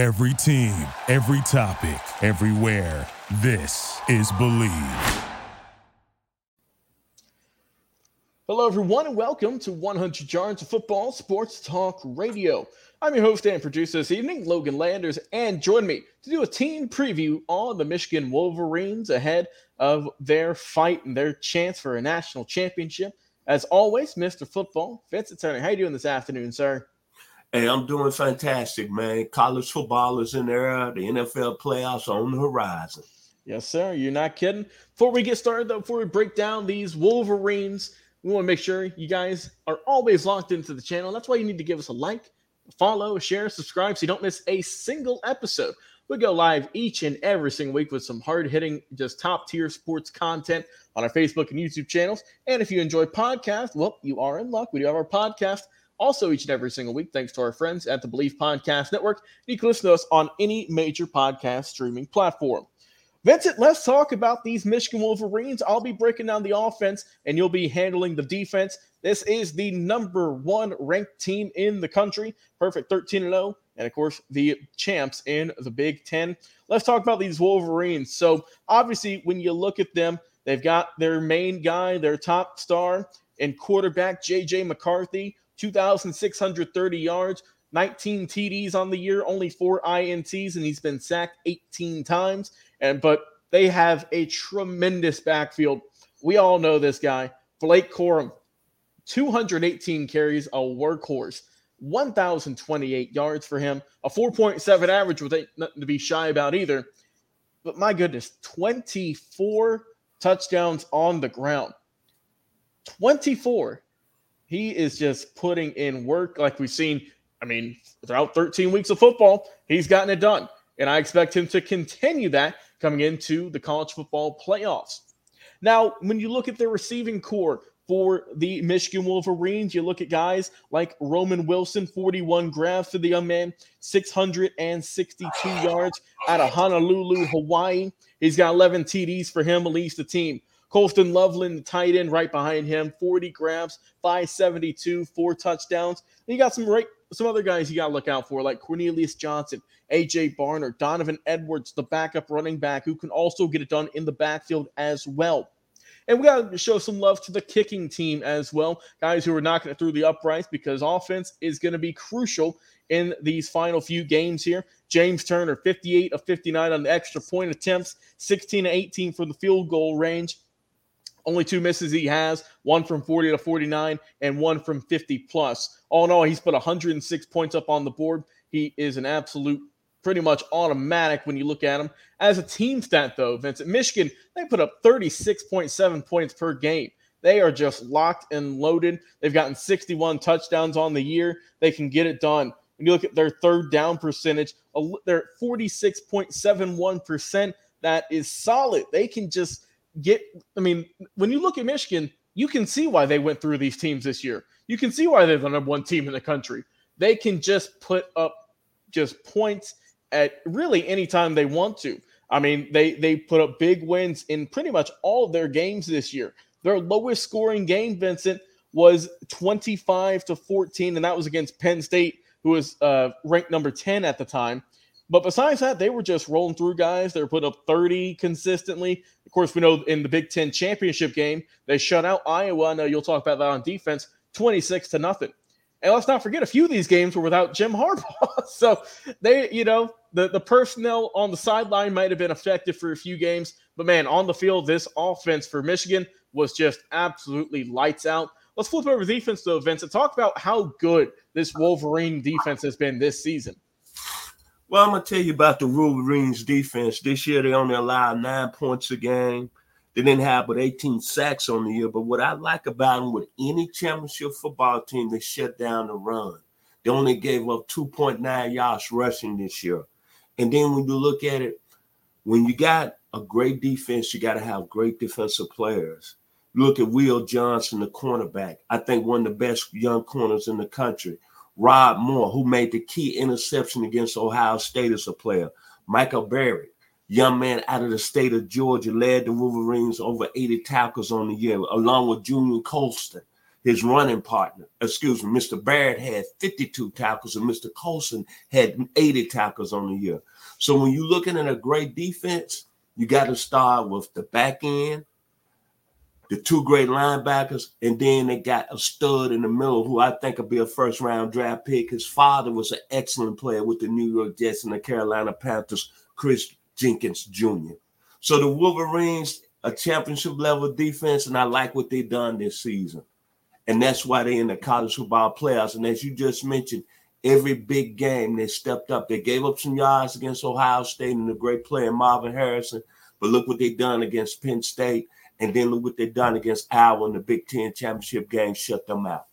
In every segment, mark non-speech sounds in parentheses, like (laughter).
Every team, every topic, everywhere. This is Bleav. Hello, everyone, and welcome to 100 Yards of Football Sports Talk Radio. I'm your host and producer this evening, Logan Landers, and join me to do a team preview on the Michigan Wolverines ahead of their fight and their chance for a national championship. As always, Mr. Football, Vincent Turner. How you doing this afternoon, sir? Hey, I'm doing fantastic, man. College football is in there. The NFL playoffs are on the horizon. Yes, sir. You're not kidding. Before we get started, though, before we break down these Wolverines, we want to make sure you guys are always locked into the channel. That's why you need to give us a like, follow, share, subscribe so you don't miss a single episode. We go live each and every single week with some hard hitting, just top tier sports content on our Facebook and YouTube channels. And if you enjoy podcasts, well, you are in luck. We do have our podcast also each and every single week, thanks to our friends at the Bleav Podcast Network. You can listen to us on any major podcast streaming platform. Vincent, let's talk about these Michigan Wolverines. I'll be breaking down the offense and you'll be handling the defense. This is the number one ranked team in the country, perfect 13 and 0, and of course, the champs in the Big Ten. Let's talk about these Wolverines. So, obviously, when you look at them, they've got their main guy, their top star, and quarterback, JJ McCarthy, 2,630 yards, 19 TDs on the year, only four INTs, and he's been sacked 18 times. And but they have a tremendous backfield. We all know this guy, Blake Corum, 218 carries, a workhorse, 1,028 yards for him, a 4.7 average, with nothing to be shy about either. But my goodness, 24 touchdowns on the ground. 24 he is just putting in work like we've seen. I mean, throughout 13 weeks of football, he's gotten it done. And I expect him to continue that coming into the college football playoffs. Now, when you look at the receiving corps for the Michigan Wolverines, you look at guys like Roman Wilson, 41 grabs for the young man, 662 yards out of Honolulu, Hawaii. He's got 11 TDs for him, leads the team. Colston Loveland, the tight end, right behind him, 40 grabs, 572, four touchdowns. And you got some right, some other guys you got to look out for, like Cornelius Johnson, AJ Barner, Donovan Edwards, the backup running back, who can also get it done in the backfield as well. And we got to show some love to the kicking team as well. Guys who are knocking it through the uprights because offense is going to be crucial in these final few games here. James Turner, 58 of 59 on the extra point attempts, 16 to 18 for the field goal range. Only two misses he has, one from 40 to 49 and one from 50 plus. All in all, he's put 106 points up on the board. He is an absolute pretty much automatic when you look at him. As a team stat, though, Vincent, Michigan, they put up 36.7 points per game. They are just locked and loaded. They've gotten 61 touchdowns on the year. They can get it done. When you look at their third down percentage, they're 46.71%. That is solid. They can just get, I mean, when you look at Michigan, you can see why they went through these teams this year. You can see why they're the number one team in the country. They can just put up just points at really any time they want to. I mean, they they put up big wins in pretty much all of their games this year. Their lowest scoring game, Vincent, was 25 to 14, and that was against Penn State, who was uh, ranked number 10 at the time. But besides that, they were just rolling through guys. They were putting up 30 consistently. Of course, we know in the Big Ten championship game, they shut out Iowa. I know you'll talk about that on defense, 26 to nothing. And let's not forget, a few of these games were without Jim Harbaugh. (laughs) so they, you know, the, the personnel on the sideline might have been effective for a few games. But man, on the field, this offense for Michigan was just absolutely lights out. Let's flip over defense, though, Vince, and talk about how good this Wolverine defense has been this season. Well, I'm gonna tell you about the Wolverines defense. This year they only allowed nine points a game. They didn't have but 18 sacks on the year. But what I like about them with any championship football team, they shut down the run. They only gave up 2.9 yards rushing this year. And then when you look at it, when you got a great defense, you got to have great defensive players. Look at Will Johnson, the cornerback. I think one of the best young corners in the country. Rod Moore, who made the key interception against Ohio State as a player. Michael Barrett, young man out of the state of Georgia, led the Wolverines over 80 tackles on the year, along with Junior Colson. his running partner, excuse me, Mr. Barrett had 52 tackles and Mr. Colson had 80 tackles on the year. So when you're looking at a great defense, you got to start with the back end, the two great linebackers, and then they got a stud in the middle who I think will be a first round draft pick. His father was an excellent player with the New York Jets and the Carolina Panthers, Kris Jenkins Jr. So the Wolverines, a championship level defense, and I like what they've done this season. And that's why they're in the college football playoffs. And as you just mentioned, every big game they stepped up. They gave up some yards against Ohio State and the great player, Marvin Harrison. But look what they've done against Penn State. And then look what they done against Iowa in the Big Ten championship game, shut them out.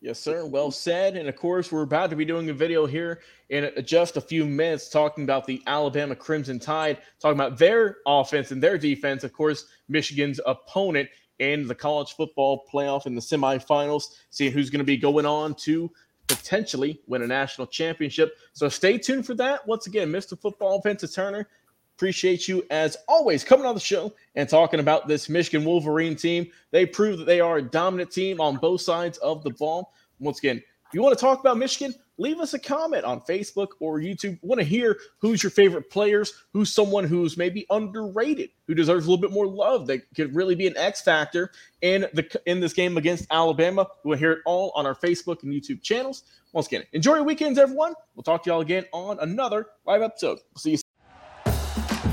Yes, sir. Well said. And of course, we're about to be doing a video here in just a few minutes talking about the Alabama Crimson Tide, talking about their offense and their defense. Of course, Michigan's opponent in the college football playoff in the semifinals, seeing who's going to be going on to potentially win a national championship. So stay tuned for that. Once again, Mr. Football Vincent Turner, appreciate you as always coming on the show and talking about this Michigan Wolverine team. They prove that they are a dominant team on both sides of the ball. Once again, if you want to talk about Michigan, leave us a comment on Facebook or YouTube. Want to hear who's your favorite players, who's someone who's maybe underrated, who deserves a little bit more love, that could really be an X factor in the in this game against Alabama. We'll hear it all on our Facebook and YouTube channels. Once again, enjoy your weekends, everyone. We'll talk to y'all again on another live episode. See you.